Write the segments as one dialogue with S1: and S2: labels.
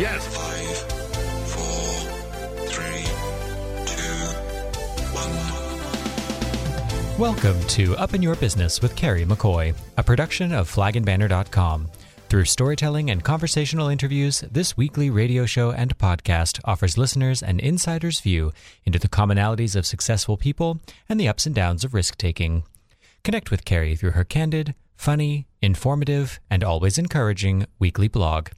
S1: Yes.
S2: Five, four, three, two, one.
S3: Welcome to Up in Your Business with Carrie McCoy, a production of flagandbanner.com. Through storytelling and conversational interviews, this weekly radio show and podcast offers listeners an insider's view into the commonalities of successful people and the ups and downs of risk taking. Connect with Carrie through her candid, funny, informative, and always encouraging weekly blog.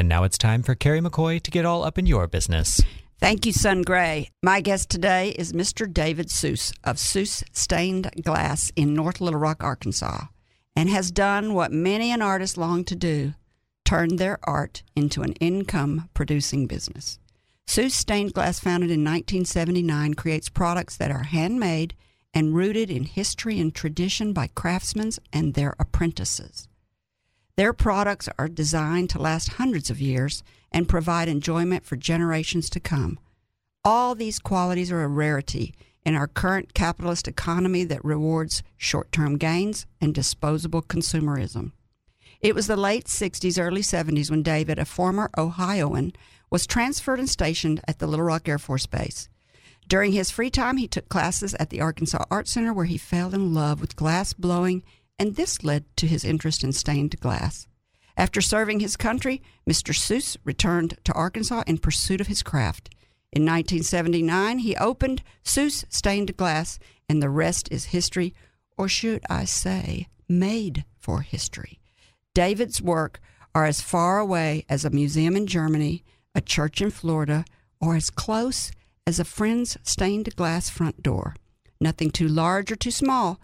S3: And now it's time for Carrie McCoy to get all up in your business.
S4: Thank you, Sun Gray. My guest today is Mr. David Soos of Soos Stained Glass in North Little Rock, Arkansas, and has done what many an artist long to do turned their art into an income producing business. Soos Stained Glass, founded in 1979, creates products that are handmade and rooted in history and tradition by craftsmen and their apprentices. Their products are designed to last hundreds of years and provide enjoyment for generations to come. All these qualities are a rarity in our current capitalist economy that rewards short term gains and disposable consumerism. It was the late 60s, early 70s when David, a former Ohioan, was transferred and stationed at the Little Rock Air Force Base. During his free time, he took classes at the Arkansas Art Center where he fell in love with glass blowing, and this led to his interest in stained glass. After serving his country, Mr. Soos returned to Arkansas in pursuit of his craft. In 1979, he opened Soos Stained Glass, and the rest is history, or should I say, made for history. David's work are as far away as a museum in Germany, a church in Florida, or as close as a friend's stained glass front door. Nothing too large or too small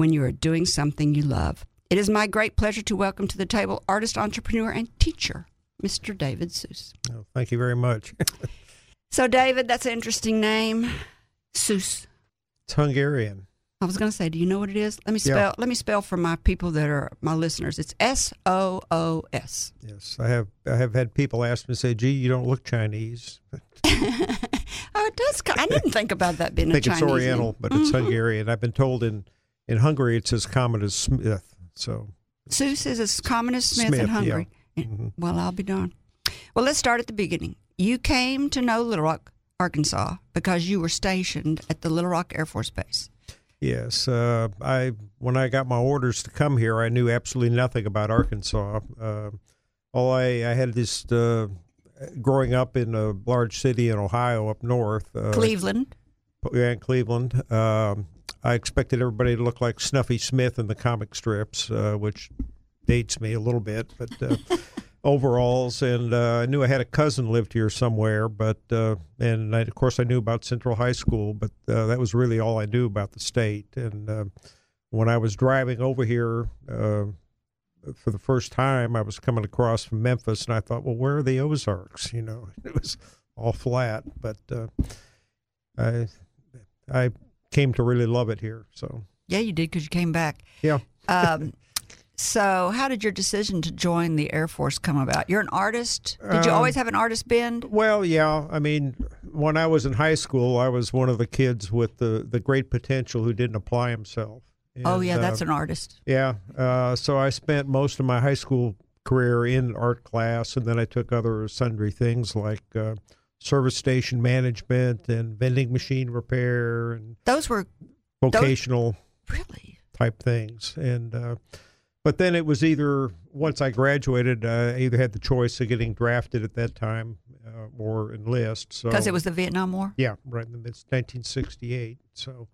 S4: when you are doing something you love. It is my great pleasure to welcome to the table artist, entrepreneur, and teacher, Mr. David Soos.
S5: Oh, thank you very much.
S4: So, David, that's an interesting name. Soos.
S5: it's Hungarian.
S4: I was going to say, do you know what it is? Let me
S5: Yeah.
S4: spell. Let me spell for my people that are my listeners. It's S O O S.
S5: Yes, I have. I have had people ask me, say, "Gee, you don't look Chinese."
S4: Oh, it does. I didn't think about that being
S5: I think
S4: a
S5: it's Oriental,
S4: name.
S5: but it's
S4: Mhm.
S5: Hungarian. I've been told in in Hungary it's as common as Smith. So
S4: Soos is as common as Smith,
S5: Smith,
S4: in
S5: yeah.
S4: Hungary.
S5: mhm.
S4: Well, I'll be darned. Well, let's start at the beginning. You came to know Little Rock, Arkansas, because you were stationed at the Little Rock Air Force Base.
S5: yes, uh, I when I got my orders to come here, I knew absolutely nothing about Arkansas. Uh, all I, I had this uh, growing up in a large city in Ohio up north. Uh,
S4: Cleveland.
S5: yeah, in Cleveland. Um, I expected everybody to look like Snuffy Smith in the comic strips, uh, which dates me a little bit, but uh, overalls. And uh, I knew I had a cousin lived here somewhere, but uh, and I, of course I knew about Central High School, but uh, that was really all I knew about the state. And uh, when I was driving over here. Uh, for the first time, I was coming across from Memphis, and I thought, well, where are the Ozarks? You know, it was all flat, but uh, I I came to really love it here. So
S4: Yeah, you did because you came back.
S5: yeah,
S4: Um, so, how did your decision to join the Air Force come about? You're an artist. Did you
S5: Um,
S4: always have an artist bend?
S5: well, yeah. I mean, when I was in high school, I was one of the kids with the the great potential who didn't apply himself.
S4: oh, yeah, that's
S5: uh,
S4: an artist.
S5: yeah. Uh, so I spent most of my high school career in art class, and then I took other sundry things like. Uh, Service station management and vending machine repair and
S4: Those were
S5: vocational
S4: really.
S5: type things. And uh, but then it was either once I graduated, uh, I either had the choice of getting drafted at that time uh, or enlist. So
S4: Because it was the Vietnam War?
S5: yeah, right in the mid 1968. So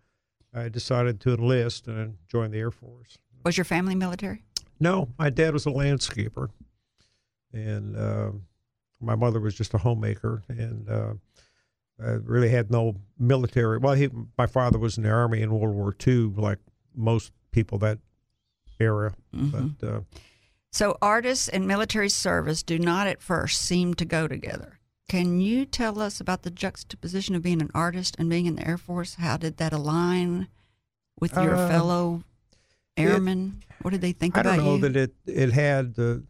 S5: I decided to enlist and join the Air Force.
S4: Was your family military?
S5: No, my dad was a landscaper, and uh, my mother was just a homemaker, and uh, really had no military. Well, he, my father was in the army in World War II, like most people that era.
S4: Mhm.
S5: But uh,
S4: So, artists and military service do not at first seem to go together. Can you tell us about the juxtaposition of being an artist and being in the Air Force? How did that align with your
S5: Uh,
S4: fellow airmen? what did they think
S5: I
S4: about you?
S5: I don't know
S4: you?
S5: that it it had the.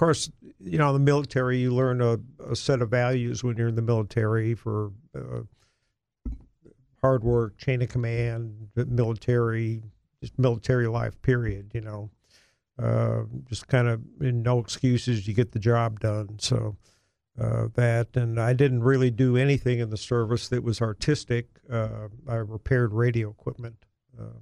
S5: Course, you know, in the military, you learn a, a set of values when you're in the military for uh, hard work, chain of command, military, just military life. Period. You know, uh, just kind of in no excuses, you get the job done. So uh, that, and I didn't really do anything in the service that was artistic. Uh, I repaired radio equipment uh,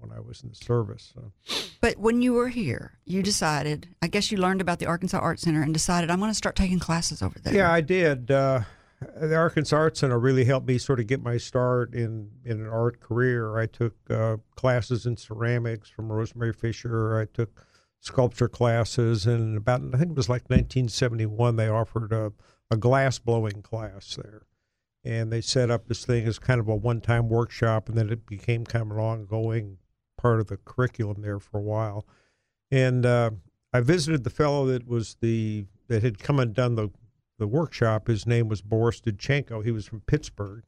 S5: when I was in the service. So.
S4: But when you were here, you decided, I guess you learned about the Arkansas Art Center and decided, I'm going to start taking classes over there.
S5: Yeah, I did. Uh, the Arkansas Art Center really helped me sort of get my start in, in an art career. I took uh, classes in ceramics from Rosemary Fisher. I took sculpture classes, and about I think it was like 1971 they offered a, a glass blowing class there, and they set up this thing as kind of a one time workshop, and then it became kind of an ongoing part of the curriculum there for a while, and uh, I visited the fellow that was the that had come and done the the workshop. His name was Boris Dudchenko. He was from Pittsburgh,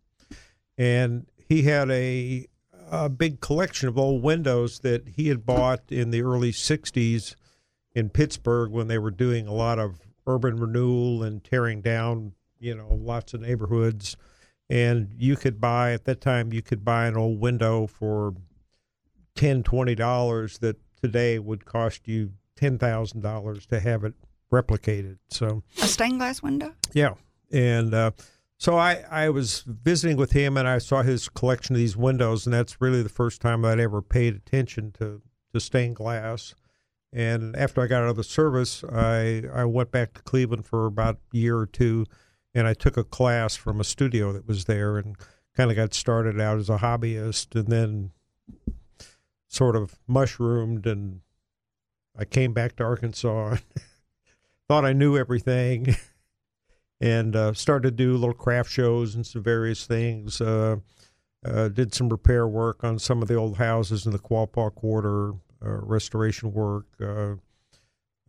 S5: and he had a a big collection of old windows that he had bought in the early 60s in Pittsburgh when they were doing a lot of urban renewal and tearing down, you know, lots of neighborhoods. And you could buy, at that time, you could buy an old window for $10, $20 that today would cost you $10,000 to have it replicated. So,
S4: a stained glass window?
S5: Yeah. And, uh, so I, I was visiting with him and I saw his collection of these windows, and that's really the first time I'd ever paid attention to, to stained glass. And after I got out of the service, I, I went back to Cleveland for about a year or two, and I took a class from a studio that was there and kind of got started out as a hobbyist and then sort of mushroomed. And I came back to Arkansas, thought I knew everything. and uh, started to do little craft shows and some various things. Uh, uh, did some repair work on some of the old houses in the Quapaw Quarter, uh, restoration work. Uh,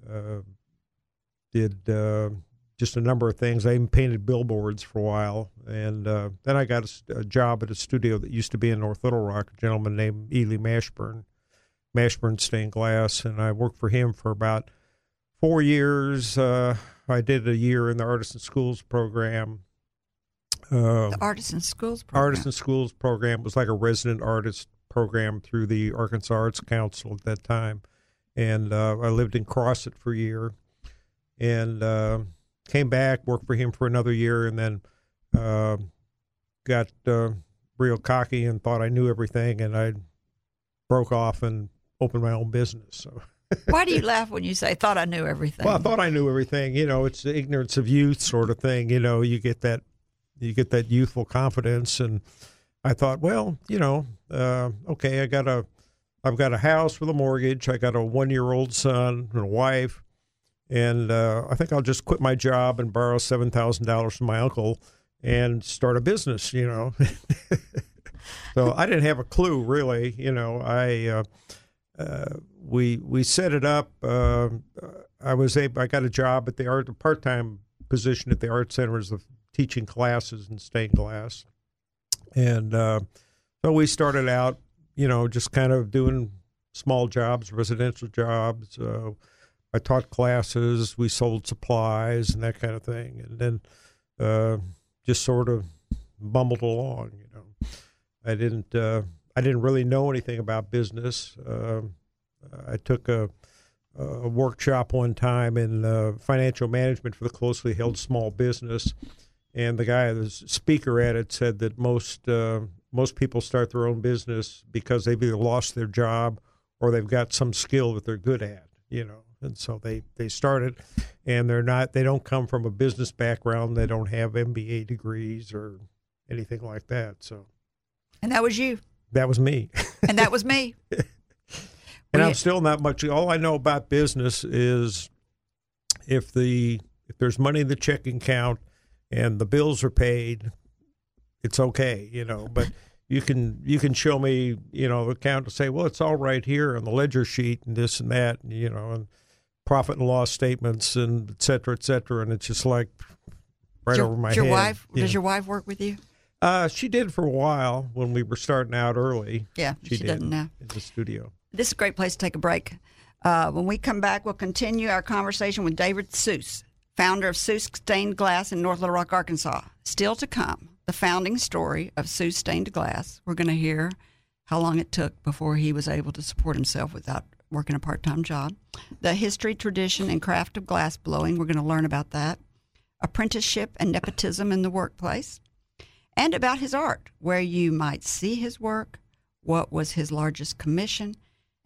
S5: uh, did just a number of things. I even painted billboards for a while, and then I got a, a, job at a studio that used to be in North Little Rock. A gentleman named Ely Mashburn, Mashburn Stained Glass, and I worked for him for about four years. Uh, I did a year in the Artists in Schools program.
S4: Uh, the Artists in Schools program.
S5: Artists in Schools program was like a resident artist program through the Arkansas Arts Council at that time. And uh, I lived in Crossett for a year and uh, came back, worked for him for another year, and then uh, got uh, real cocky and thought I knew everything. And I broke off and opened my own business. So.
S4: Why do you laugh when you say "thought I knew everything"?
S5: Well, I thought I knew everything. You know, it's the ignorance of youth sort of thing. You know, you get that, you get that youthful confidence, and I thought, well, you know, uh, okay, I got a, I've got a house with a mortgage. I got a one-year-old son and a wife, and uh, I think I'll just quit my job and borrow seven thousand dollars from my uncle and start a business. You know. so I didn't have a clue really. You know, I. Uh, uh, we we set it up. Uh, I was able. I got a job at the art, part time position at the art center as the teaching classes in stained glass, and uh, so we started out, you know, just kind of doing small jobs, residential jobs. I taught classes. We sold supplies and that kind of thing, and then uh, just sort of bumbled along. You know, I didn't. Uh, I didn't really know anything about business. Uh, I took a, a, workshop one time in uh, financial management for the closely held small business, and the guy, the speaker at it, said that most uh, most people start their own business because they've either lost their job or they've got some skill that they're good at. You know, and so they they started, and they're not they don't come from a business background. They don't have MBA degrees or anything like that. So,
S4: and that was you.
S5: That was me.
S4: and that was me.
S5: and I'm still not much. All I know about business is if the if there's money in the checking account and the bills are paid, it's okay, you know. But you can you can show me, you know, the account to say, well, it's all right here on the ledger sheet and this and that, and, you know, and profit and loss statements and et cetera, et cetera, and it's just like right
S4: your,
S5: over my
S4: your
S5: head.
S4: Wife, Does your wife work with you?
S5: Uh, she did for a while when we were starting out early.
S4: Yeah, she, she doesn't now.
S5: In the studio.
S4: This is a great place to take a break. Uh, when we come back, we'll continue our conversation with David Soos, founder of Soos Stained Glass in North Little Rock, Arkansas. Still to come, the founding story of Soos Stained Glass. We're going to hear how long it took before he was able to support himself without working a part time job. The history, tradition, and craft of glass blowing. We're going to learn about that. apprenticeship and nepotism in the workplace, and about his art, where you might see his work, what was his largest commission,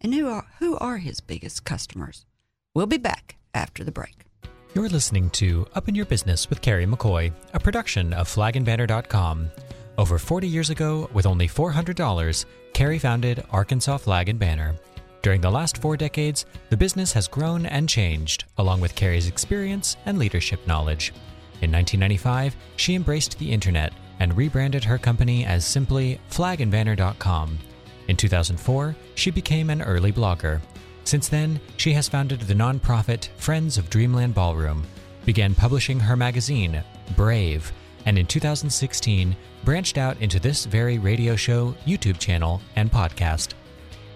S4: and who are, who are his biggest customers. We'll be back after the break.
S3: You're listening to Up in Your Business with Carrie McCoy, a production of flagandbanner.com. Over 40 years ago, with only $400, Carrie founded Arkansas Flag and Banner. During the last four decades, the business has grown and changed, along with Carrie's experience and leadership knowledge. In 1995, she embraced the internet and rebranded her company as simply flagandbanner.com. In 2004, she became an early blogger. Since then, she has founded the nonprofit Friends of Dreamland Ballroom, began publishing her magazine, Brave, and in 2016 branched out into this very radio show, YouTube channel, and podcast.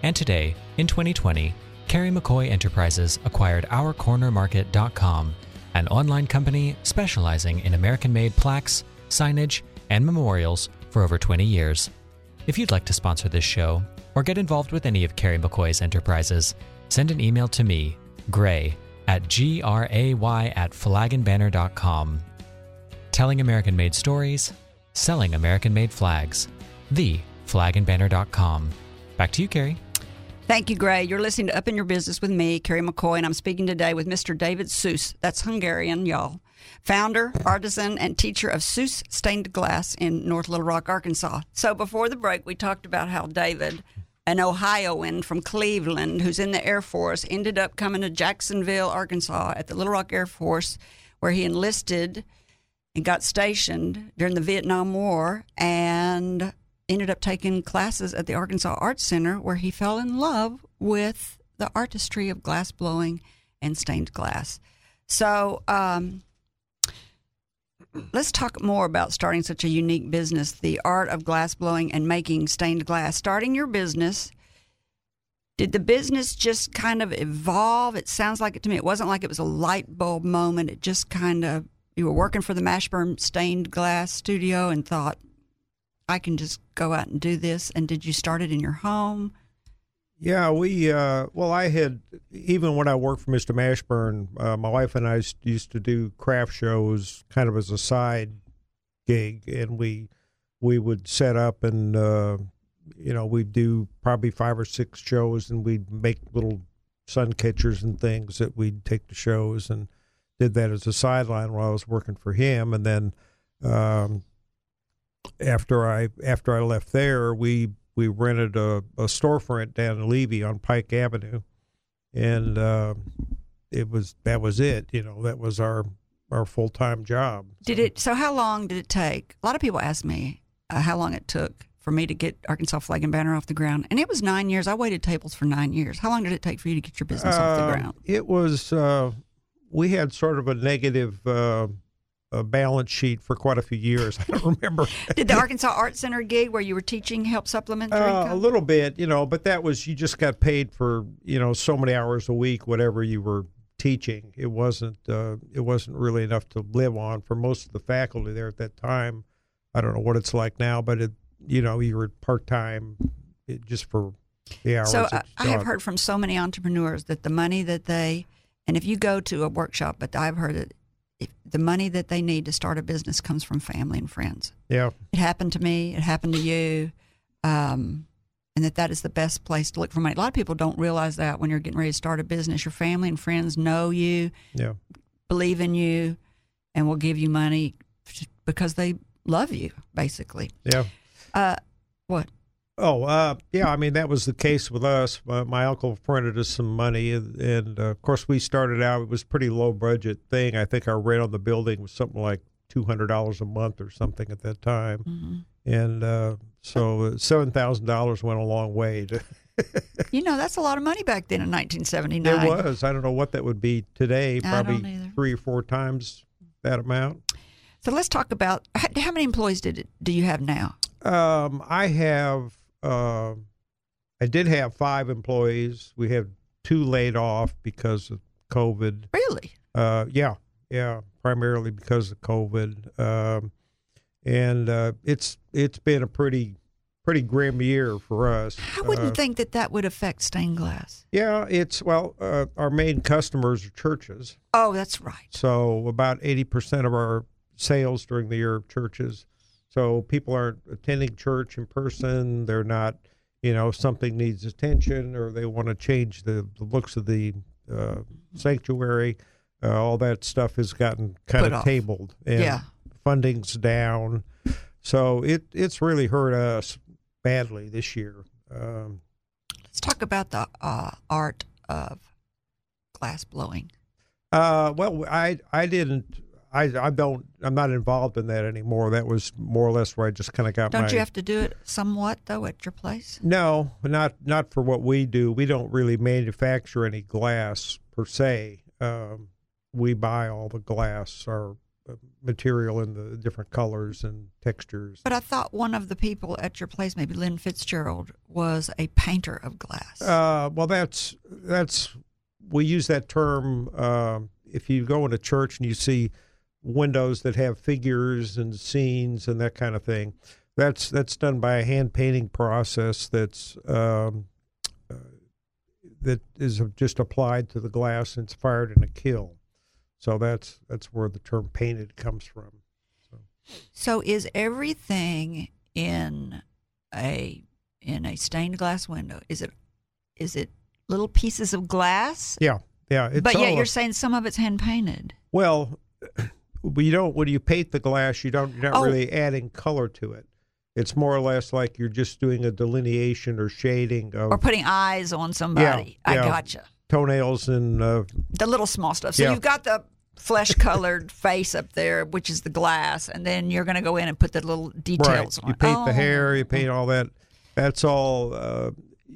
S3: And today, in 2020, Carrie McCoy Enterprises acquired OurCornerMarket.com, an online company specializing in American made plaques, signage, and memorials for over 20 years. If you'd like to sponsor this show or get involved with any of Carrie McCoy's enterprises, send an email to me, gray, at gray at flagandbanner.com. Telling American made stories, selling American made flags. The flagandbanner.com. Back to you, Carrie.
S4: Thank you, Gray. You're listening to Up in Your Business with me, Carrie McCoy, and I'm speaking today with Mr. David Soos. That's Hungarian, y'all. Founder, artisan, and teacher of Soos Stained Glass in North Little Rock, Arkansas. So before the break, we talked about how David, an Ohioan from Cleveland who's in the Air Force, ended up coming to Jacksonville, Arkansas at the Little Rock Air Force, where he enlisted and got stationed during the Vietnam War and ended up taking classes at the Arkansas Arts Center where he fell in love with the artistry of glass blowing and stained glass. So, um, let's talk more about starting such a unique business the art of glass blowing and making stained glass. Starting your business, did the business just kind of evolve? It sounds like it to me. It wasn't like it was a light bulb moment. It just kind of, you were working for the Mashburn Stained Glass Studio and thought, I can just go out and do this. And did you start it in your home?
S5: Yeah, we uh, well, I had even when I worked for Mr. Mashburn, uh, my wife and I used to do craft shows kind of as a side gig, and we we would set up and uh, you know we'd do probably five or six shows, and we'd make little sun catchers and things that we'd take to shows, and did that as a sideline while I was working for him, and then. Um, after I after I left there, we we rented a, a storefront down in Levy on Pike Avenue, and uh, it was that was it. You know, that was our our full time job.
S4: Did it? So how long did it take? A lot of people ask me uh, how long it took for me to get Arkansas Flag and Banner off the ground, and it was nine years. I waited tables for nine years. How long did it take for you to get your business off the
S5: Uh,
S4: ground?
S5: It was uh, we had sort of a negative. Uh, a balance sheet for quite a few years. I don't remember.
S4: Did the Arkansas Art Center gig where you were teaching help supplement your
S5: Uh, a little bit, you know, but that was you just got paid for you know so many hours a week, whatever you were teaching. It wasn't uh, it wasn't really enough to live on for most of the faculty there at that time. I don't know what it's like now, but it you know you were part time just for the hours.
S4: So uh, I, I have heard from so many entrepreneurs that the money that they, and if you go to a workshop, but I've heard that if the money that they need to start a business comes from family and friends.
S5: Yeah,
S4: It happened to me. It happened to you. Um, and that that is the best place to look for money. A lot of people don't realize that when you're getting ready to start a business, your family and friends know you,
S5: yeah.
S4: believe in you, and will give you money because they love you, basically.
S5: Yeah.
S4: Uh, what?
S5: Oh, uh, yeah. I mean, that was the case with us. My, my uncle fronted us some money, and, and uh, of course, we started out. It was a pretty low budget thing. I think our rent on the building was something like two hundred dollars a month or something at that time,
S4: Mhm.
S5: and uh, so seven thousand dollars went a long way. To,
S4: You know, that's a lot of money back then in 1979.
S5: it was. I don't know what that would be today. Probably three or four times that amount.
S4: So let's talk about how, how many employees did it, do you have now?
S5: Um, I have. Uh, I did have five employees. We had two laid off because of COVID.
S4: Really?
S5: Uh, yeah, yeah, primarily because of COVID, um, and uh, it's it's been a pretty pretty grim year for us.
S4: I wouldn't
S5: Uh,
S4: think that that would affect stained glass.
S5: Yeah, it's well, uh, our main customers are churches.
S4: Oh, that's right.
S5: So about eighty percent of our sales during the year are churches. So people aren't attending church in person. They're not, you know, something needs attention or they want to change the, the looks of the uh, sanctuary. Uh, all that stuff has gotten kind
S4: Put
S5: of
S4: off.
S5: tabled, and
S4: Yeah.
S5: funding's down. So it it's really hurt us badly this year. Um,
S4: Let's talk about the uh, art of glass blowing.
S5: Uh, well, I I didn't. I I don't. I'm not involved in that anymore. That was more or less where I just kind of got
S4: Don't
S5: my.
S4: you have to do it somewhat though at your place?
S5: no, not not for what we do. We don't really manufacture any glass per se. Um, we buy all the glass, our uh, material in the different colors and textures.
S4: But I thought one of the people at your place, maybe Lynn Fitzgerald, was a painter of glass.
S5: Uh, well, that's that's we use that term. Um, if you go into church and you see windows that have figures and scenes and that kind of thing, that's that's done by a hand painting process. That's um, uh, that is just applied to the glass and it's fired in a kiln. So that's that's where the term painted comes from.
S4: so is everything in a in a stained glass window? Is it is it little pieces of glass?
S5: Yeah, yeah. It's
S4: but yet you're saying some of it's hand painted.
S5: Well, but you don't when you paint the glass, you don't you're not
S4: Oh.
S5: really adding color to it. It's more or less like you're just doing a delineation or shading of
S4: Or putting eyes on somebody. I
S5: yeah.
S4: gotcha.
S5: toenails and uh,
S4: The little small stuff. So
S5: Yeah.
S4: you've got the flesh colored face up there, which is the glass, and then you're going to go in and put the little details
S5: right.
S4: on
S5: You paint the
S4: Oh.
S5: hair, you paint all that. That's all. Uh,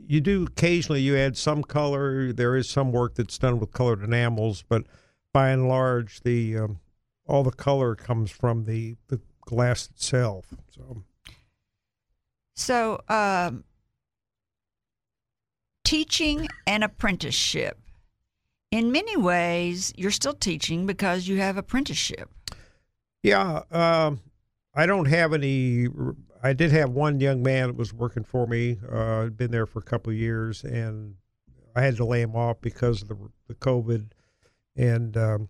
S5: you do occasionally. You add some color. There is some work that's done with colored enamels, but by and large, the um, all the color comes from the the glass itself. So
S4: So, um, teaching an apprenticeship. In many ways, you're still teaching because you have apprenticeship.
S5: Yeah, um, I don't have any. I did have one young man that was working for me. Uh, been there for a couple of years, and I had to lay him off because of the the COVID. And um,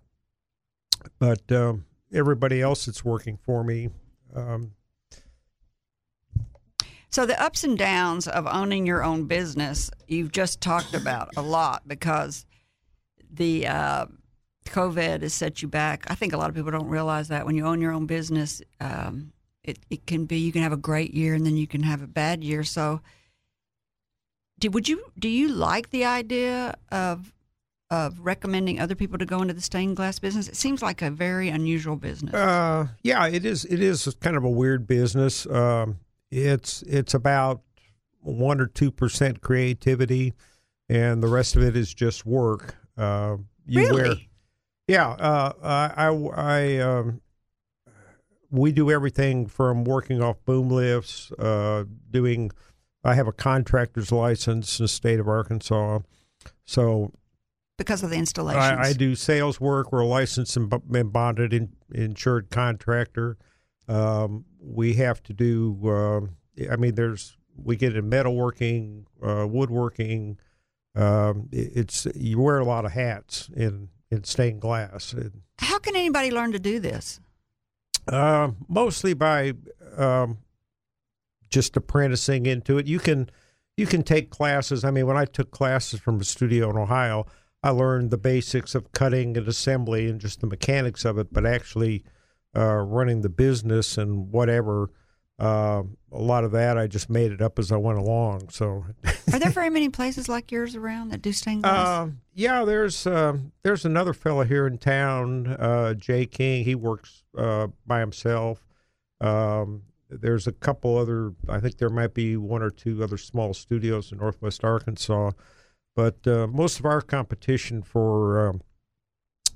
S5: but um, everybody else that's working for me, um,
S4: So, the ups and downs of owning your own business, you've just talked about a lot because the uh, COVID has set you back. I think a lot of people don't realize that when you own your own business, um, it, it can be you can have a great year and then you can have a bad year. So, do, would you do you like the idea of of recommending other people to go into the stained glass business? It seems like a very unusual business.
S5: uh, yeah, it is. It is kind of a weird business. Um, it's it's about one or two percent creativity, and the rest of it is just work. Uh, you
S4: really?
S5: wear Yeah, uh, I, I, I um, we do everything from working off boom lifts, uh, doing. I have a contractor's license in the state of Arkansas, so
S4: because of the installations.
S5: I, I do sales work. We're a licensed and bonded in, insured contractor. Um, we have to do. um I mean, there's we get in metalworking, uh, woodworking. Um, it- it's you wear a lot of hats in in stained glass. And,
S4: How can anybody learn to do this?
S5: uh, mostly by um, just apprenticing into it. You can you can take classes. I mean, when I took classes from a studio in Ohio, I learned the basics of cutting and assembly and just the mechanics of it. But actually, uh, running the business and whatever, uh, a lot of that I just made it up as I went along. So
S4: Are there very many places like yours around that do stained glass?
S5: Uh, yeah, there's um there's another fellow here in town, uh, Jay King. He works uh, by himself. Um, there's a couple other. I think there might be one or two other small studios in Northwest Arkansas, but uh, most of our competition for um,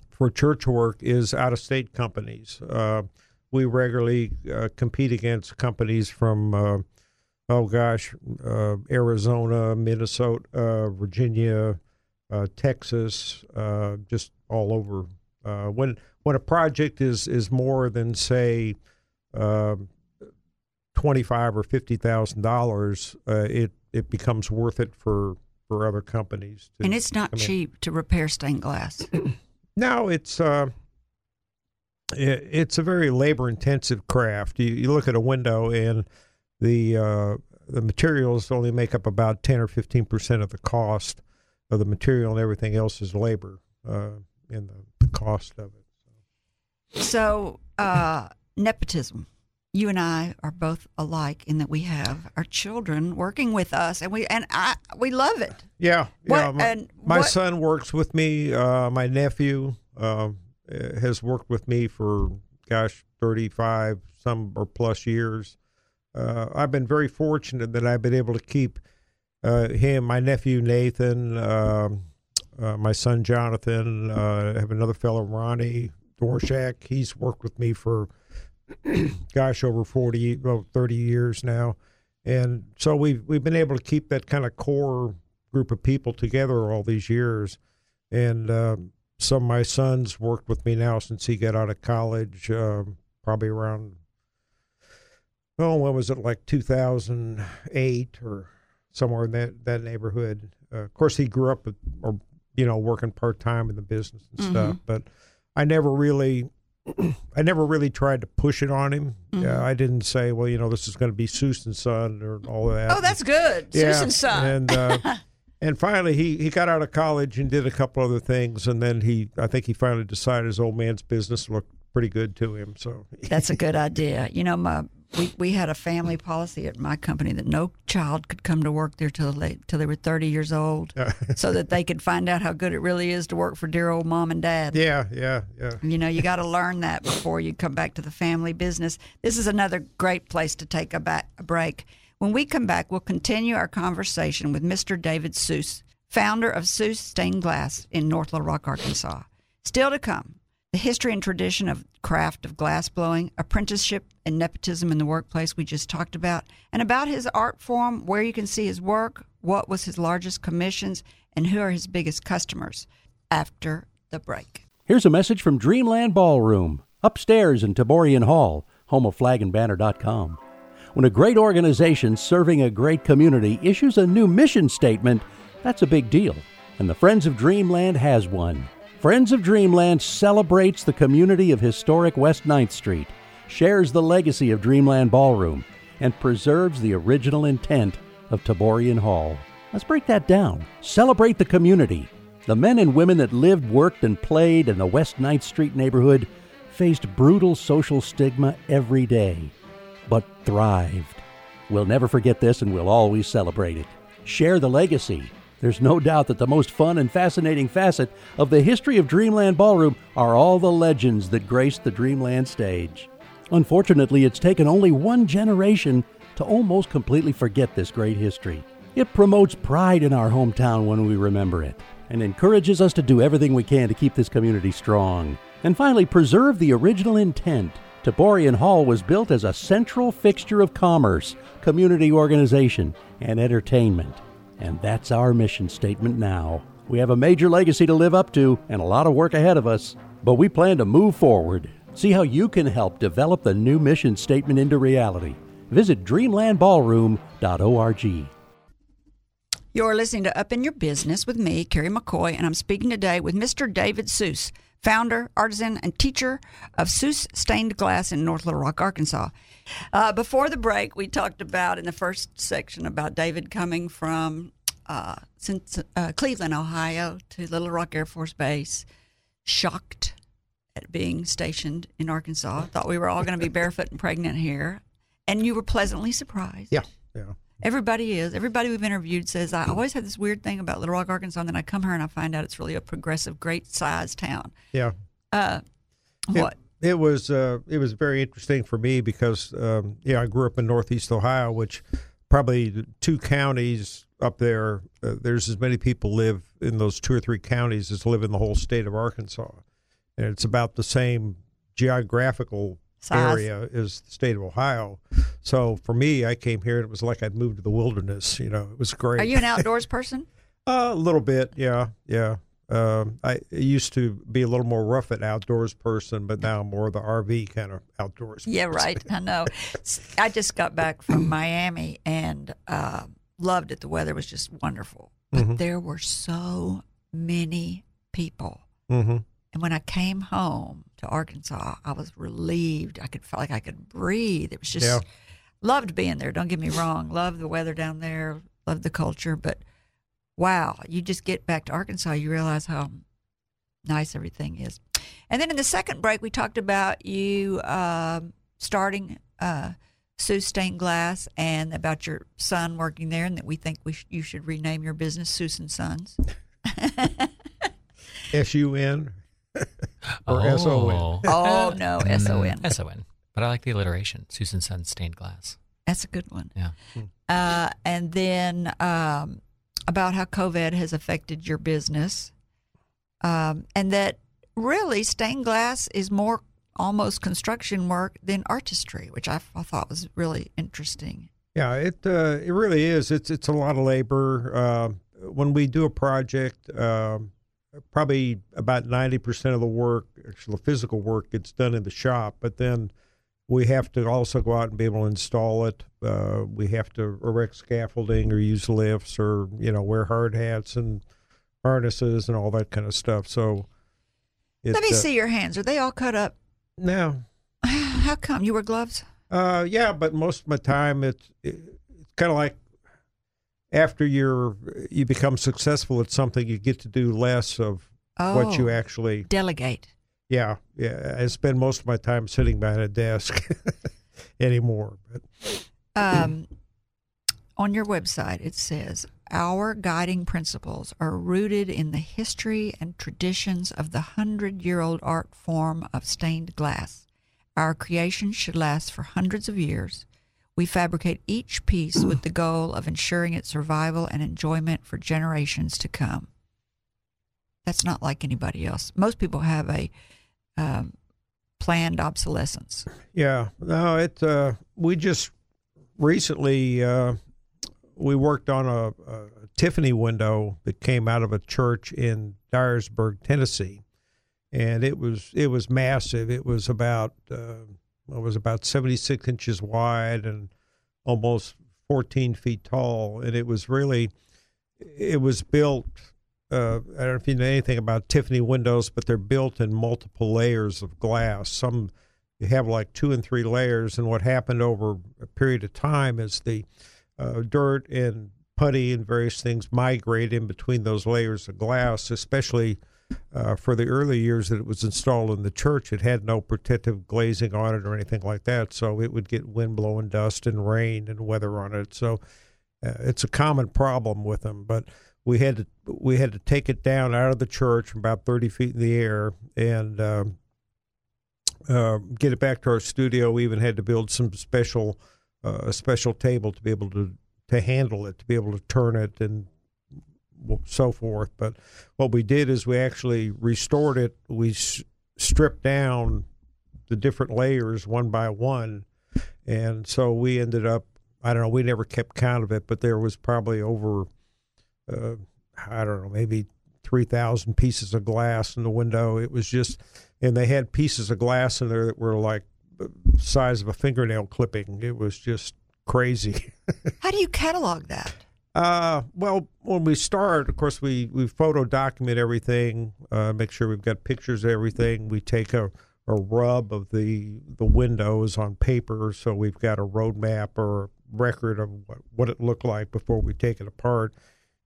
S5: for church work is out of state companies. Uh, we regularly uh, compete against companies from. Uh, oh gosh, uh, Arizona, Minnesota, Virginia, Texas, just all over. When when a project is is more than say um twenty five or fifty thousand dollars, uh, it it becomes worth it for for other companies.
S4: And it's not
S5: come in.
S4: cheap to repair stained glass.
S5: No, it's uh, it, it's a very labor intensive craft. You, you look at a window and the uh, the materials only make up about ten or fifteen percent of the cost of the material, and everything else is labor uh, in the, the cost of it.
S4: So, uh, nepotism. You and I are both alike in that we have our children working with us, and we and I we love it.
S5: Yeah,
S4: What-
S5: yeah. My,
S4: and
S5: my
S4: what-
S5: son works with me. Uh, my nephew uh, has worked with me for gosh, thirty-five some or plus years. Uh, I've been very fortunate that I've been able to keep uh, him, my nephew Nathan, um uh, my son Jonathan. Uh, I have another fellow Ronnie Dorshak. He's worked with me for gosh over 40 well 30 years now. And so we've we've been able to keep that kind of core group of people together all these years. And um, some of my sons worked with me now since he got out of college um, probably around oh when was it like 2008 or somewhere in that that neighborhood. Uh, of course he grew up with, or you know working part-time in the business and stuff but i never really I never really tried to push it on him. Yeah, I didn't say, well, you know, this is going to be Susan's Son or all that.
S4: Oh, that's good,
S5: yeah.
S4: Susan son.
S5: And uh, and finally, he he got out of college and did a couple other things, and then he, I think, he finally decided his old man's business looked pretty good to him. So
S4: That's a good idea. You know, my we, we had a family policy at my company that no child could come to work there till they till they were thirty years old, so that they could find out how good it really is to work for dear old mom and dad.
S5: yeah, yeah, yeah.
S4: You know, you got to learn that before you come back to the family business. This is another great place to take a, back, a break. When we come back, we'll continue our conversation with Mr. David Soos, founder of Soos Stained Glass in North Little Rock, Arkansas. Still to come, the history and tradition of craft of glass blowing, apprenticeship and nepotism in the workplace we just talked about, and about his art form, where you can see his work, what was his largest commissions, and who are his biggest customers. After the break.
S1: Here's a message from Dreamland Ballroom, upstairs in Taborian Hall, home of flagandbanner.com. When a great organization serving a great community issues a new mission statement, that's a big deal. And the Friends of Dreamland has one. Friends of Dreamland celebrates the community of historic West 9th Street, shares the legacy of Dreamland Ballroom, and preserves the original intent of Taborian Hall. Let's break that down. Celebrate the community. The men and women that lived, worked, and played in the West 9th Street neighborhood faced brutal social stigma every day, but thrived. We'll never forget this and we'll always celebrate it. Share the legacy. There's no doubt that the most fun and fascinating facet of the history of Dreamland Ballroom are all the legends that graced the Dreamland stage. Unfortunately, it's taken only one generation to almost completely forget this great history. It promotes pride in our hometown when we remember it, and encourages us to do everything we can to keep this community strong. And finally, preserve the original intent. Taborian Hall was built as a central fixture of commerce, community organization, and entertainment. And that's our mission statement now. We have a major legacy to live up to and a lot of work ahead of us, but we plan to move forward. See how you can help develop the new mission statement into reality. Visit dreamlandballroom.org.
S4: You're listening to Up in Your Business with me, Carrie McCoy, and I'm speaking today with Mr. David Soos, founder, artisan, and teacher of Soos Stained Glass in North Little Rock, Arkansas. Uh, before the break, we talked about in the first section about David coming from uh, since, uh, Cleveland, Ohio, to Little Rock Air Force Base, shocked at being stationed in Arkansas. Thought we were all going to be barefoot and pregnant here, and you were pleasantly surprised.
S5: Yeah, yeah.
S4: Everybody is. Everybody we've interviewed says I always had this weird thing about Little Rock, Arkansas, and then I come here and I find out it's really a progressive, great sized town.
S5: Yeah.
S4: Uh, what?
S5: It, was uh, it was very interesting for me because um, yeah I grew up in Northeast Ohio, which probably two counties up there. Uh, there's as many people live in those two or three counties as live in the whole state of Arkansas, and it's about the same geographical
S4: Size.
S5: area as the state of Ohio. So for me, I came here and it was like I'd moved to the wilderness. You know, it was great.
S4: Are you an outdoors person?
S5: Uh, a little bit, yeah, yeah. Um, I used to be a little more rough at outdoors person, but now I'm more of the RV kind of outdoors.
S4: Yeah,
S5: person.
S4: right. I know. I just got back from Miami and uh, loved it. The weather was just wonderful, but
S5: Mhm.
S4: there were so many people.
S5: Mm-hmm.
S4: And when I came home to Arkansas, I was relieved. I could feel like I could breathe. It was just
S5: Yeah.
S4: loved being there. Don't get me wrong. Loved the weather down there. Loved the culture. But wow, you just get back to Arkansas, you realize how nice everything is. And then in the second break, we talked about you um starting uh, Soos Stained Glass and about your son working there, and that we think we sh- you should rename your business Susan Sons.
S5: S U N or S O N.
S4: Oh no, S O N.
S3: S O N. But I like the alliteration. Susan Sun Stained Glass.
S4: That's a good one.
S3: Yeah.
S4: Uh, and then um, about how COVID has affected your business, um, and that really stained glass is more almost construction work than artistry, which I, I thought was really interesting.
S5: Yeah, it uh, it really is. It's it's a lot of labor. Uh, when we do a project, um, probably about ninety percent of the work, actually the physical work, gets done in the shop. But then we have to also go out and be able to install it. Uh, we have to erect scaffolding or use lifts or you know wear hard hats and harnesses and all that kind of stuff. So it,
S4: Let me
S5: uh,
S4: see your hands. Are they all cut up?
S5: No.
S4: How come you wear gloves?
S5: Uh, yeah, but most of my time it's it's kind of like after you're you become successful at something, you get to do less of
S4: Oh,
S5: what you actually.
S4: delegate.
S5: Yeah, yeah. I spend most of my time sitting behind a desk anymore. But
S4: Um, on your website, it says our guiding principles are rooted in the history and traditions of the hundred year old art form of stained glass. Our creations should last for hundreds of years. We fabricate each piece with the goal of ensuring its survival and enjoyment for generations to come. That's not like anybody else. Most people have a um, planned obsolescence.
S5: yeah, no, it. Uh, we just recently uh, we worked on a, a Tiffany window that came out of a church in Dyersburg, Tennessee, and it was it was massive. It was about uh, it was about seventy six inches wide and almost fourteen feet tall, and it was really it was built. Uh, I don't know if you know anything about Tiffany windows, but they're built in multiple layers of glass. Some you have like two and three layers, and what happened over a period of time is the uh, dirt and putty and various things migrate in between those layers of glass, especially uh, for the early years that it was installed in the church. It had no protective glazing on it or anything like that, so it would get wind blowing dust and rain and weather on it. So uh, it's a common problem with them, but we had to we had to take it down out of the church about 30 feet in the air and um, uh, get it back to our studio. We even had to build some special uh, a special table to be able to to handle it, to be able to turn it and so forth. But what we did is we actually restored it. We stripped down the different layers one by one, and so we ended up. I don't know. We never kept count of it, but there was probably over. Uh, I don't know, maybe three thousand pieces of glass in the window. It was just, and they had pieces of glass in there that were like the size of a fingernail clipping. It was just crazy.
S4: How do you catalog that?
S5: Uh, well, when we start, of course, we, we photo document everything, uh, make sure we've got pictures of everything. We take a, a rub of the the windows on paper, so we've got a roadmap or a record of what, what it looked like before we take it apart.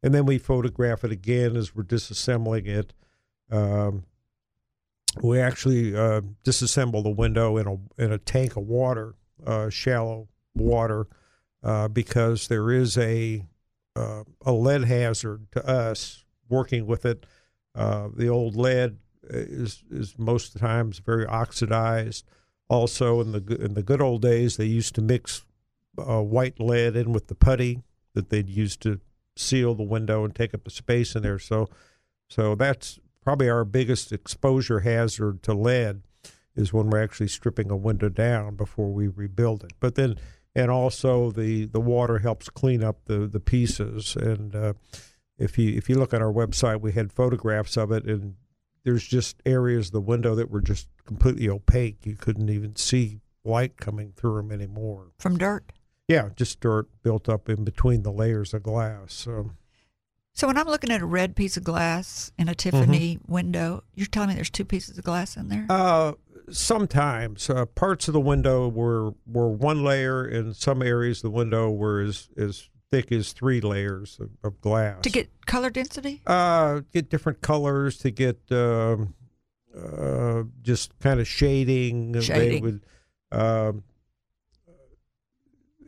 S5: And then we photograph it again as we're disassembling it. Um, we actually uh, disassemble the window in a in a tank of water, uh, shallow water, uh, because there is a uh, a lead hazard to us working with it. Uh, the old lead is is most times very oxidized. Also, in the in the good old days, they used to mix uh, white lead in with the putty that they'd use to seal the window and take up the space in there. So, so that's probably our biggest exposure hazard to lead is when we're actually stripping a window down before we rebuild it. But then, and also the the water helps clean up the the pieces, and uh, if you if you look at our website, we had photographs of it, and there's just areas of the window that were just completely opaque. You couldn't even see light coming through them anymore.
S4: From dirt.
S5: Yeah, just dirt built up in between the layers of glass. So,
S4: So when I'm looking at a red piece of glass in a Tiffany window, you're telling me there's two pieces of glass in there?
S5: uh, sometimes uh, parts of the window were were one layer, and some areas of the window were as as thick as three layers of, of glass.
S4: to get color density?
S5: uh, get different colors to get um, uh, just kind of shading. They
S4: Shading.
S5: would, um,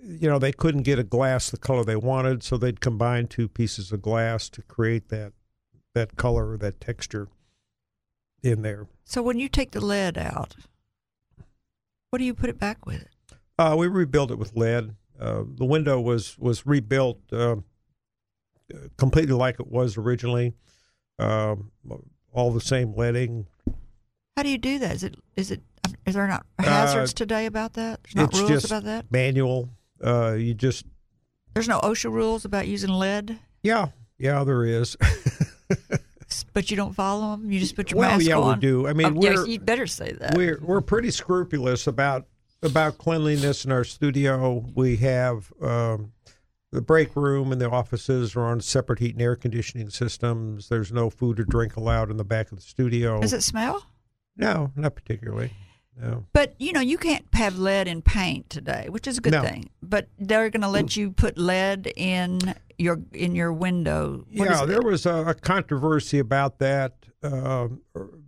S5: you know, they couldn't get a glass the color they wanted, so they'd combine two pieces of glass to create that that color or that texture in there.
S4: So when you take the lead out, what do you put it back with?
S5: Uh, we rebuilt it with lead. Uh, the window was was rebuilt uh, completely like it was originally. Um, all the same leading.
S4: How do you do that? Is it is it is there not hazards today about that? There's not
S5: Uh,
S4: rules about that.
S5: Manual. Uh, you just
S4: There's no OSHA rules about using lead,
S5: yeah yeah there is.
S4: but you don't follow them. You just put your
S5: well
S4: mask
S5: yeah
S4: on.
S5: we do. I mean
S4: Oh, yes,
S5: we're
S4: you better say that.
S5: we're we're pretty scrupulous about about cleanliness in our studio. We have um, the break room and the offices are on separate heat and air conditioning systems. There's no food or drink allowed in the back of the studio.
S4: Does it smell?
S5: No, not particularly. No.
S4: But you know, you can't have lead in paint today, which is a good
S5: No.
S4: thing. But they're going to let you put lead in your in your window. What
S5: yeah, there was a, a controversy about that. Um,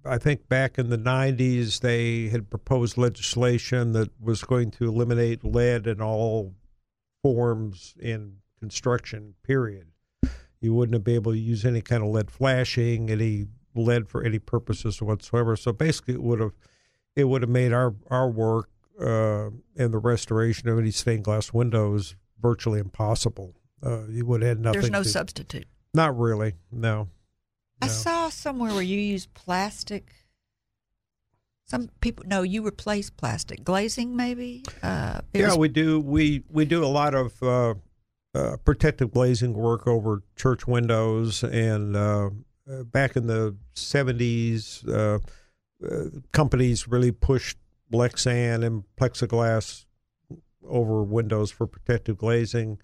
S5: I think back in the 90s, they had proposed legislation that was going to eliminate lead in all forms in construction, period. You wouldn't have be able to use any kind of lead flashing, any lead for any purposes whatsoever. So basically, it would have it would have made our our work uh, and the restoration of any stained glass windows virtually impossible. Uh, you would have had nothing.
S4: There's no
S5: to,
S4: substitute.
S5: not really. No.
S4: I
S5: No.
S4: saw somewhere where you use plastic. Some people no, you replace plastic glazing, maybe. Uh,
S5: yeah,
S4: was-
S5: we do. We we do a lot of uh, uh, protective glazing work over church windows, and uh, uh, back in the seventies, uh, companies really pushed Lexan and plexiglass over windows for protective glazing,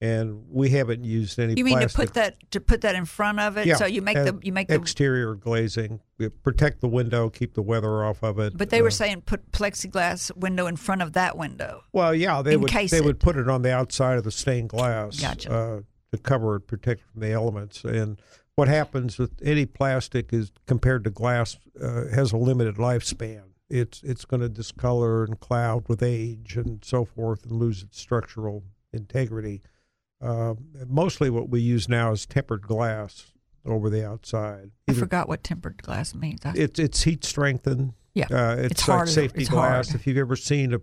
S5: and we haven't used any.
S4: you mean to put that to put that in front of it,
S5: Yeah,
S4: so you make
S5: uh,
S4: the you make the.
S5: exterior glazing, protect the window, keep the weather off of it.
S4: But they were
S5: uh,
S4: saying put plexiglass window in front of that window.
S5: Well, yeah, they would they
S4: it.
S5: would put it on the outside of the stained glass
S4: Gotcha.
S5: uh, to cover it, protect it from the elements. And what happens with any plastic is compared to glass uh, has a limited lifespan. It's it's going to discolor and cloud with age and so forth, and lose its structural integrity. Uh, mostly, what we use now is tempered glass over the outside.
S4: I forgot what tempered glass means. I,
S5: it's it's heat strengthened.
S4: Yeah,
S5: uh, it's,
S4: it's
S5: like
S4: hard
S5: safety
S4: it's
S5: glass.
S4: hard.
S5: If you've ever seen a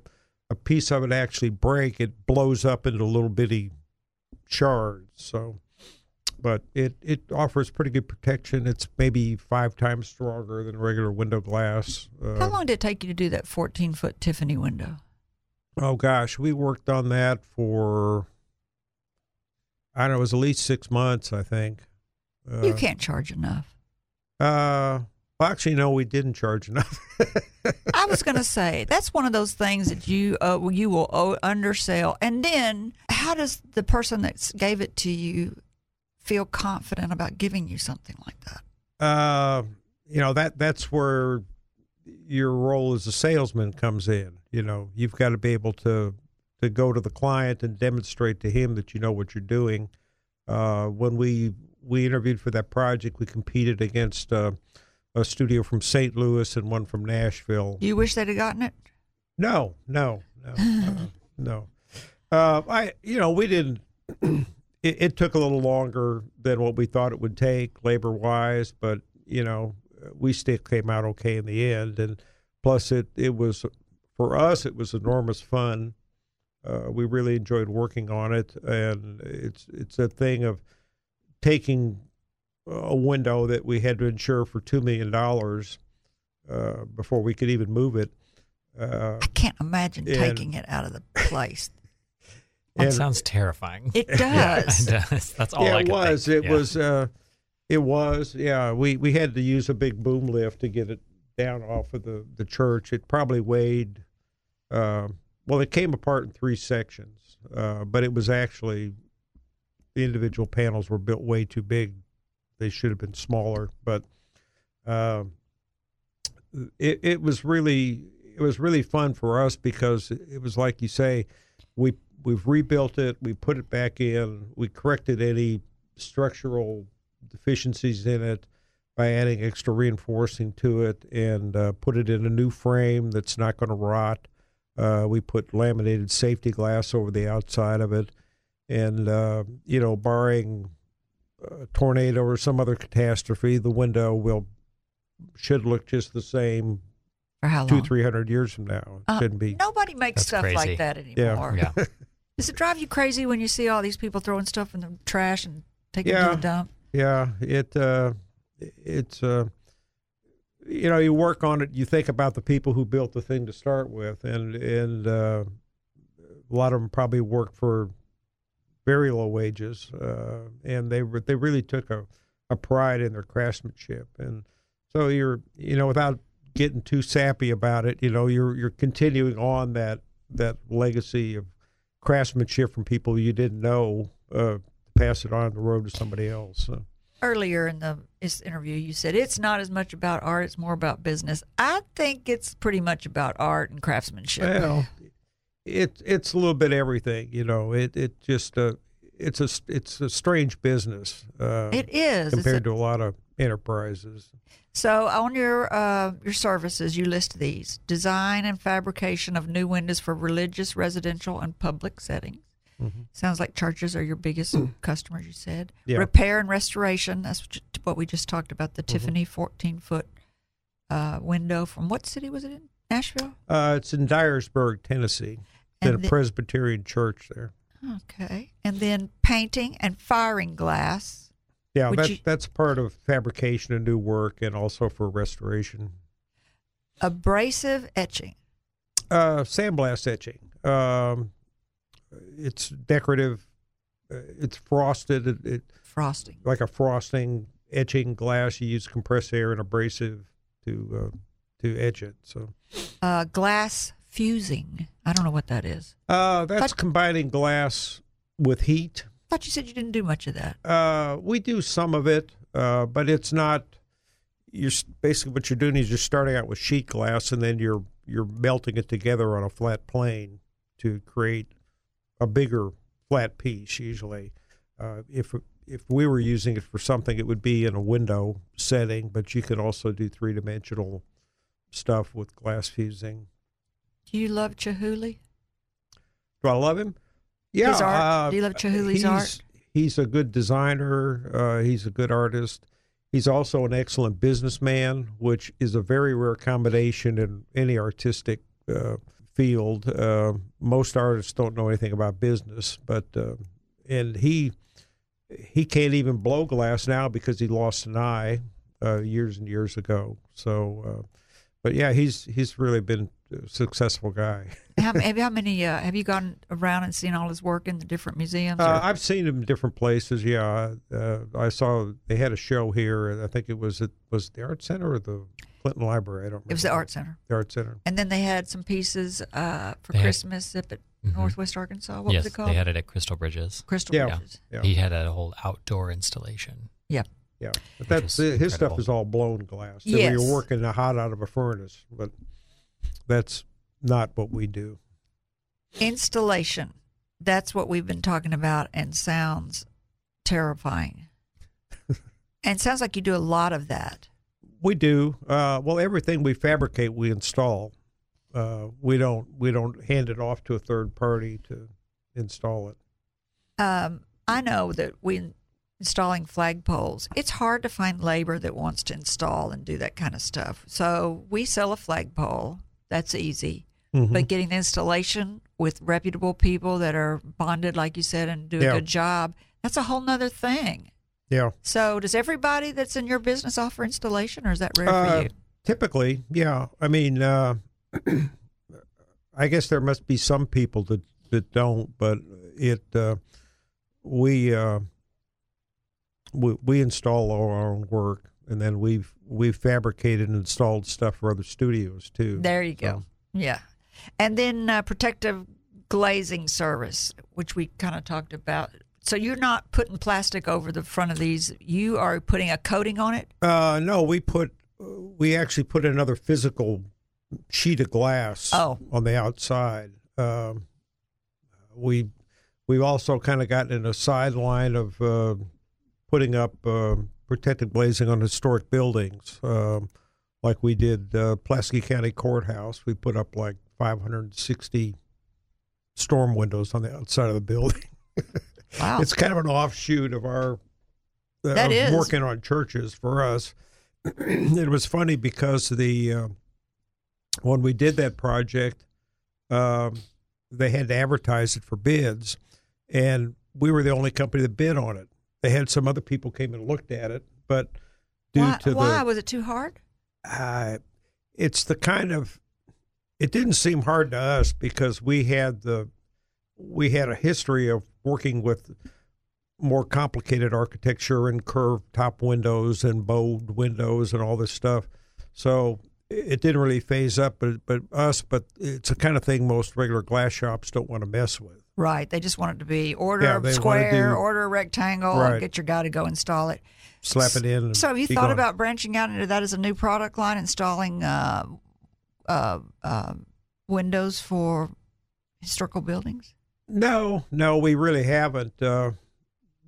S5: a piece of it actually break, it blows up into little bitty shards. So, but it it offers pretty good protection. It's maybe five times stronger than regular window glass. Uh,
S4: How long did it take you to do that 14 foot Tiffany window?
S5: Oh gosh, we worked on that for I don't know, it was at least six months, I think. Uh,
S4: you can't charge enough.
S5: Uh, well, actually, no, we didn't charge enough.
S4: I was going to say that's one of those things that you uh, you will undersell, and then how does the person that gave it to you feel confident about giving you something like that?
S5: uh, you know that that's where your role as a salesman comes in. You know, you've got to be able to to go to the client and demonstrate to him that you know what you're doing. Uh, when we we interviewed for that project, we competed against uh, a studio from St. Louis and one from Nashville.
S4: You wish they'd have gotten it?
S5: No, no, no, uh, no. Uh, I, you know, we didn't. it, it took a little longer than what we thought it would take, labor wise, but you know, we still came out okay in the end. And plus, it it was for us, it was enormous fun. Uh, we really enjoyed working on it, and it's it's a thing of taking a window that we had to insure for two million dollars uh, before we could even move it. Uh,
S4: I can't imagine
S5: And-
S4: taking it out of the place.
S3: That sounds terrifying.
S4: It does.
S3: it does. That's all
S5: yeah,
S3: I
S5: it was.
S3: think.
S5: It
S3: Yeah.
S5: was. Uh, it was. Yeah, we we had to use a big boom lift to get it down off of the the church. It probably weighed. Uh, well, it came apart in three sections, uh, but it was actually the individual panels were built way too big. They should have been smaller, but um, it it was really it was really fun for us because it was like you say, we we've rebuilt it, we put it back in, we corrected any structural deficiencies in it by adding extra reinforcing to it, and uh, put it in a new frame that's not going to rot. Uh, we put laminated safety glass over the outside of it, and uh, you know, barring a tornado or some other catastrophe, the window will should look just the same
S4: For how long?
S5: two, three hundred years from now. It
S4: Uh,
S5: shouldn't be.
S4: Nobody makes
S3: That's
S4: stuff
S3: crazy.
S4: like that anymore.
S5: Yeah.
S4: anymore.
S3: Yeah.
S4: Does it drive you crazy when you see all these people throwing stuff in the trash and taking it
S5: Yeah.
S4: to the dump?
S5: Yeah, it uh, it's uh, you know you work on it. You think about the people who built the thing to start with, and and uh, a lot of them probably worked for very low wages, uh, and they re- they really took a, a pride in their craftsmanship, and so you're you know without getting too sappy about it, you know you're you're continuing on that that legacy of craftsmanship from people you didn't know. Uh, pass it on the road to somebody else. So.
S4: Earlier in the this interview, you said it's not as much about art; it's more about business. I think it's pretty much about art and craftsmanship.
S5: Well, it it's a little bit everything, you know. It it just uh, it's a it's a strange business uh,
S4: it is
S5: compared
S4: a-
S5: to a lot of enterprises.
S4: So on your uh, your services, you list these: design and fabrication of new windows for religious, residential, and public settings. Sounds like churches are your biggest customers. You said
S5: Yeah.
S4: repair and restoration. That's what, you- what we just talked about. The Tiffany fourteen foot uh, window from what city was it in? Nashville.
S5: Uh, it's in Dyersburg, Tennessee. It's in a
S4: the-
S5: Presbyterian church there.
S4: Okay, and then painting and firing glass.
S5: Yeah,
S4: Would
S5: that,
S4: you-
S5: that's part of fabrication and new work, and also for restoration.
S4: Abrasive etching.
S5: Uh, sandblast etching. Um, it's decorative. Uh, it's frosted. It, it
S4: Frosting.
S5: like a frosting etching glass. You use compressed air and abrasive to uh, to etch it. So
S4: Uh, glass fusing. I don't know what that is.
S5: uh, that's
S4: But-
S5: combining glass with heat.
S4: I thought you said you didn't do much of that.
S5: Uh, we do some of it, uh, but it's not. You're basically what you're doing is you're starting out with sheet glass, and then you're you're melting it together on a flat plane to create a bigger flat piece. Usually, uh, if if we were using it for something, it would be in a window setting, but you could also do three dimensional stuff with glass fusing.
S4: Do you love Chihuly?
S5: Do I love him? Yeah.
S4: His art?
S5: uh,
S4: Do you love Chihuly's art?
S5: He's a good designer. Uh, he's a good artist. He's also an excellent businessman, which is a very rare combination in any artistic uh, field. Uh, most artists don't know anything about business, but uh, and he he can't even blow glass now because he lost an eye uh, years and years ago. So, uh, but yeah, he's he's really been successful guy.
S4: How, have, how many? Uh, have you gone around and seen all his work in the different museums?
S5: Uh, I've seen him in different places. Yeah, uh, I saw they had a show here. I think it was at was the art center or the Clinton Library. I don't. remember.
S4: it was the art center,
S5: The art center.
S4: and then they had some pieces uh, for
S3: They had-
S4: Christmas up at
S3: Mhm.
S4: Northwest Arkansas. What
S3: yes,
S4: was it called?
S3: they had it at Crystal Bridges.
S4: Crystal
S5: Yeah.
S4: Bridges.
S5: Yeah.
S3: He had a whole outdoor installation.
S4: Yeah.
S5: Yeah, but
S3: Which
S5: that's
S3: was
S5: his stuff is all blown glass. So
S4: Yes.
S5: you're working the hot out of a furnace, but that's not what we do.
S4: Installation. That's what we've been talking about, and sounds terrifying. and sounds like you do a lot of that.
S5: We do. Uh, well, everything we fabricate, we install. Uh, we don't. We don't hand it off to a third party to install it.
S4: Um, I know that we installing flagpoles. It's hard to find labor that wants to install and do that kind of stuff. So we sell a flagpole. That's easy.
S5: Mhm.
S4: But getting the installation with reputable people that are bonded, like you said, and do a
S5: Yeah.
S4: good job, that's a whole nother thing.
S5: yeah.
S4: So does everybody that's in your business offer installation or is that rare for
S5: Uh,
S4: you?
S5: Typically, yeah. I mean, uh, I guess there must be some people that that don't, but it uh, we, uh, we we install all our own work, and then we've we've fabricated and installed stuff for other studios too.
S4: There you go.
S5: So,
S4: Yeah. And then uh, protective glazing service, which we kind of talked about. So you're not putting plastic over the front of these. You are putting a coating on it.
S5: Uh, no, we put we actually put another physical sheet of glass
S4: Oh.
S5: on the outside. Um, we we've also kind of gotten in a sideline of uh, putting up uh, protected glazing on historic buildings, um, like we did uh, Pulaski County Courthouse. We put up like 560 storm windows on the outside of the building.
S4: Wow.
S5: It's kind of an offshoot of our uh,
S4: That
S5: of
S4: is.
S5: working on churches for us. it was funny because the uh, when we did that project, um, they had to advertise it for bids, and we were the only company that bid on it. They had some other people came and looked at it, but due
S4: why?
S5: to
S4: why
S5: the
S4: was it too hard?
S5: uh, it's the kind of it didn't seem hard to us because we had the we had a history of working with more complicated architecture and curved top windows and bowed windows and all this stuff so it didn't really phase up but but us but it's the kind of thing most regular glass shops don't want to mess with
S4: Right. They just want it to be order
S5: Yeah,
S4: a square,
S5: do-
S4: order a rectangle,
S5: Right.
S4: get your guy to go install it.
S5: slap it in
S4: So have you thought
S5: gone.
S4: about branching out into that as a new product line, installing uh, uh, uh, windows for historical buildings?
S5: No, no, we really haven't. Uh,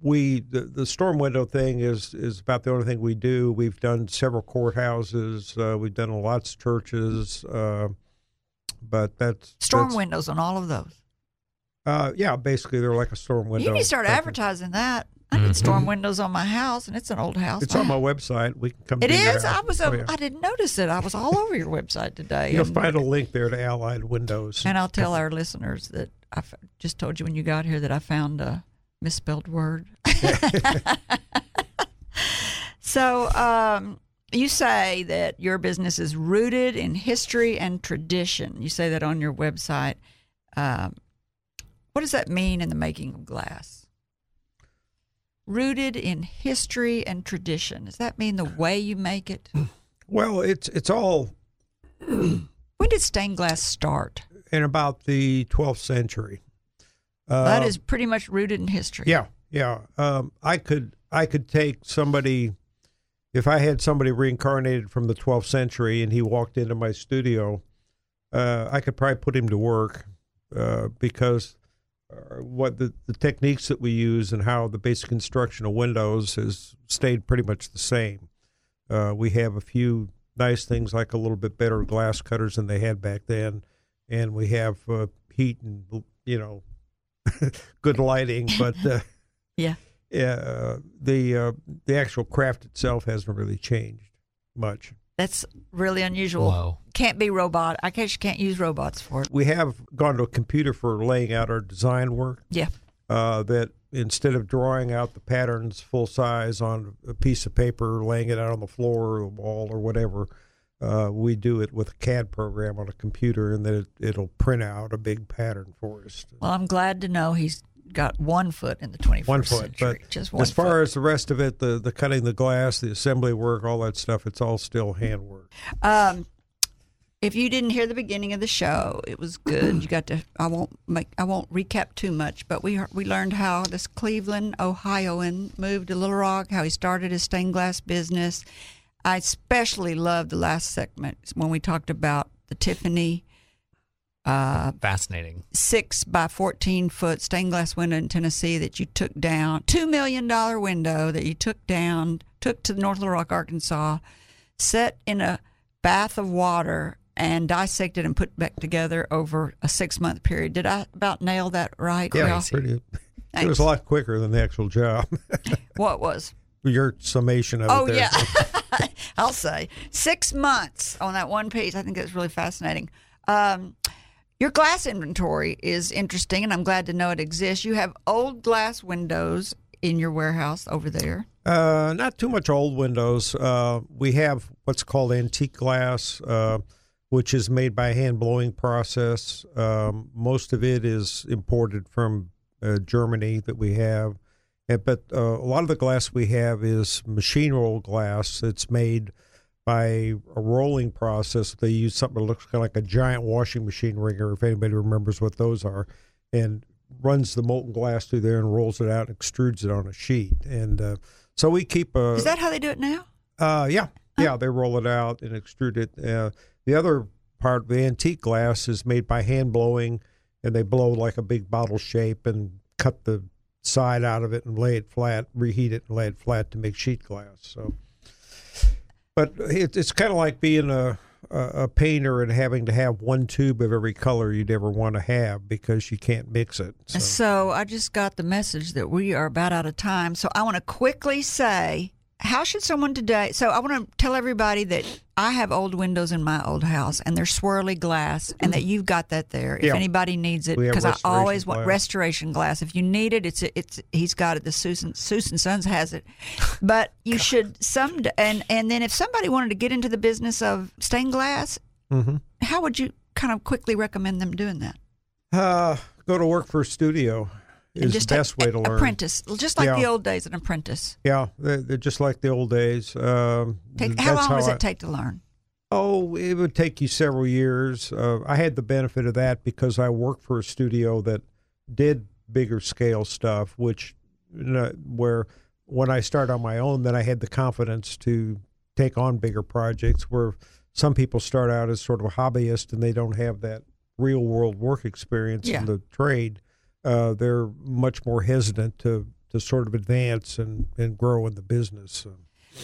S5: we the, the storm window thing is is about the only thing we do. We've done several courthouses. Uh, we've done lots of churches. Uh, but that's
S4: Storm
S5: that's-
S4: windows on all of those.
S5: Uh, yeah, basically they're like a storm window.
S4: you need to start advertising that. I need storm windows on my house, and it's an old house.
S5: It's on my website. We can come.
S4: It is. to. I
S5: house.
S4: was.
S5: Oh,
S4: uh,
S5: yeah.
S4: I didn't notice it. I was all over your website today.
S5: You'll
S4: and,
S5: find a link there to Allied Windows.
S4: and I'll tell our listeners that I f- just told you when you got here that I found a misspelled word. so um, you say that your business is rooted in history and tradition. You say that on your website. Um, what does that mean in the making of glass? Rooted in history and tradition. Does that mean the way you make it?
S5: Well, it's it's all
S4: When did stained glass start?
S5: in about the 12th century. Uh,
S4: that is pretty much rooted in history.
S5: Yeah, yeah. Um, I could I could take somebody if I had somebody reincarnated from the 12th century and he walked into my studio, uh, I could probably put him to work uh, because what the, the techniques that we use and how the basic construction of windows has stayed pretty much the same. Uh, we have a few nice things like a little bit better glass cutters than they had back then, and we have uh, heat and you know good lighting, but uh,
S4: Yeah.
S5: uh, the uh, the actual craft itself hasn't really changed much.
S4: That's really unusual.
S3: Whoa.
S4: Can't be robot. I guess you can't use robots for it.
S5: We have gone to a computer for laying out our design work.
S4: Yeah.
S5: Uh, that instead of drawing out the patterns full size on a piece of paper, laying it out on the floor or the wall or whatever, uh, we do it with a CAD program on a computer, and then it, it'll print out a big pattern for us.
S4: Well, I'm glad to know he's got one foot in the 21st
S5: one foot.
S4: century.
S5: But
S4: just one
S5: as far
S4: foot.
S5: as the rest of it, the the cutting the glass, the assembly work, all that stuff, it's all still handwork.
S4: Um, if you didn't hear the beginning of the show, it was good. You got to. I won't make. I won't recap too much, but we we learned how this Cleveland, Ohioan, moved to Little Rock. How he started his stained glass business. I especially loved the last segment when we talked about the Tiffany uh,
S3: Fascinating.
S4: six by 14 foot stained glass window in Tennessee that you took down, $2 million window that you took down, took to North Little Rock, Arkansas, set in a bath of water and dissected and put back together over a six month period. Did I about nail that right? Ralph?
S5: pretty. It
S4: Thanks.
S5: was a lot quicker than the actual job.
S4: What was?
S5: Your summation of
S4: Oh,
S5: it. There.
S4: yeah. I'll say six months on that one piece. I think that's really fascinating. Um, your glass inventory is interesting, and I'm glad to know it exists. You have old glass windows in your warehouse over there.
S5: Uh, not too much old windows. Uh, we have what's called antique glass, uh, which is made by hand blowing process. Um, most of it is imported from uh, Germany that we have. But uh, a lot of the glass we have is machine roll glass. that's made by a rolling process. They use something that looks kind of like a giant washing machine wringer, if anybody remembers what those are, and runs the molten glass through there and rolls it out and extrudes it on a sheet. And uh, so we keep a.
S4: Is that how they do it now?
S5: Uh, yeah, yeah. They roll it out and extrude it. Uh, the other part, the antique glass, is made by hand blowing, and they blow like a big bottle shape and cut the side out of it and lay it flat, reheat it and lay it flat to make sheet glass. So, but it, it's kind of like being a, a a painter and having to have one tube of every color you'd ever want to have because you can't mix it. So,
S4: So I just got the message that we are about out of time. So I want to quickly say, how should someone today? So I want to tell everybody that I have old windows in my old house, and they're swirly glass, and that you've got that there. If
S5: Yeah.
S4: anybody needs it, because I always want
S5: glass.
S4: restoration glass. If you need it, it's it's he's got it. The Susan Susan Sons has it, but you should some and and then if somebody wanted to get into the business of stained glass,
S5: Mhm.
S4: how would you kind of quickly recommend them doing that?
S5: uh, go to work for a studio is
S4: just
S5: the best way to learn.
S4: Apprentice, just like
S5: Yeah.
S4: the old days, an apprentice.
S5: Yeah, they're, they're just like the old days. Um,
S4: Take, how long does
S5: I-
S4: it take to learn?
S5: Oh, it would take you several years. Uh, I had the benefit of that because I worked for a studio that did bigger scale stuff, which you know, where when I started on my own, then I had the confidence to take on bigger projects. Where some people start out as sort of a hobbyist and they don't have that real world work experience
S4: Yeah.
S5: in the trade. Uh, they're much more hesitant to to sort of advance and, and grow in the business.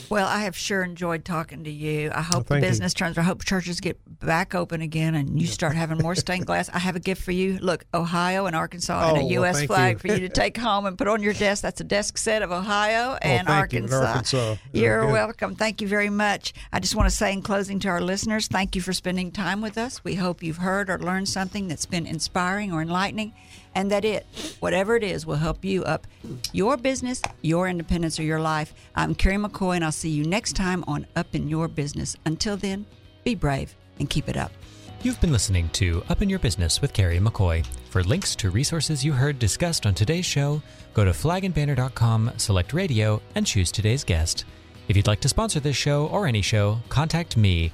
S4: Well, I have sure enjoyed talking to you. I hope the
S5: thank you.
S4: business turns. I hope churches get back open again and you start having more stained glass. I have a gift for you. Look, Ohio and Arkansas and
S5: Oh,
S4: a U.S.
S5: thank
S4: flag
S5: you.
S4: for you to take home and put on your desk. That's a desk set of Ohio and
S5: Oh, thank you,
S4: Arkansas.
S5: Arkansas.
S4: You're welcome. Thank you very much. I just want to say in closing to our listeners, thank you for spending time with us. We hope you've heard or learned something that's been inspiring or enlightening, and that it, whatever it is, will help you up your business, your independence, or your life. I'm Carrie McCoy, and I'll see you next time on Up in Your Business. Until then, be brave and keep it up.
S3: You've been listening to Up in Your Business with Carrie McCoy. For links to resources you heard discussed on today's show, go to flagandbanner.com, select radio, and choose today's guest. If you'd like to sponsor this show or any show, contact me,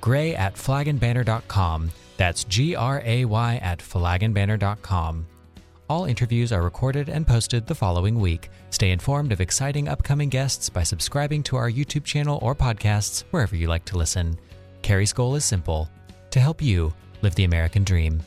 S3: gray at flagandbanner.com. That's G R A Y at flagandbanner.com. All interviews are recorded and posted the following week. Stay informed of exciting upcoming guests by subscribing to our YouTube channel or podcasts wherever you like to listen. Carrie's goal is simple to help you live the American dream.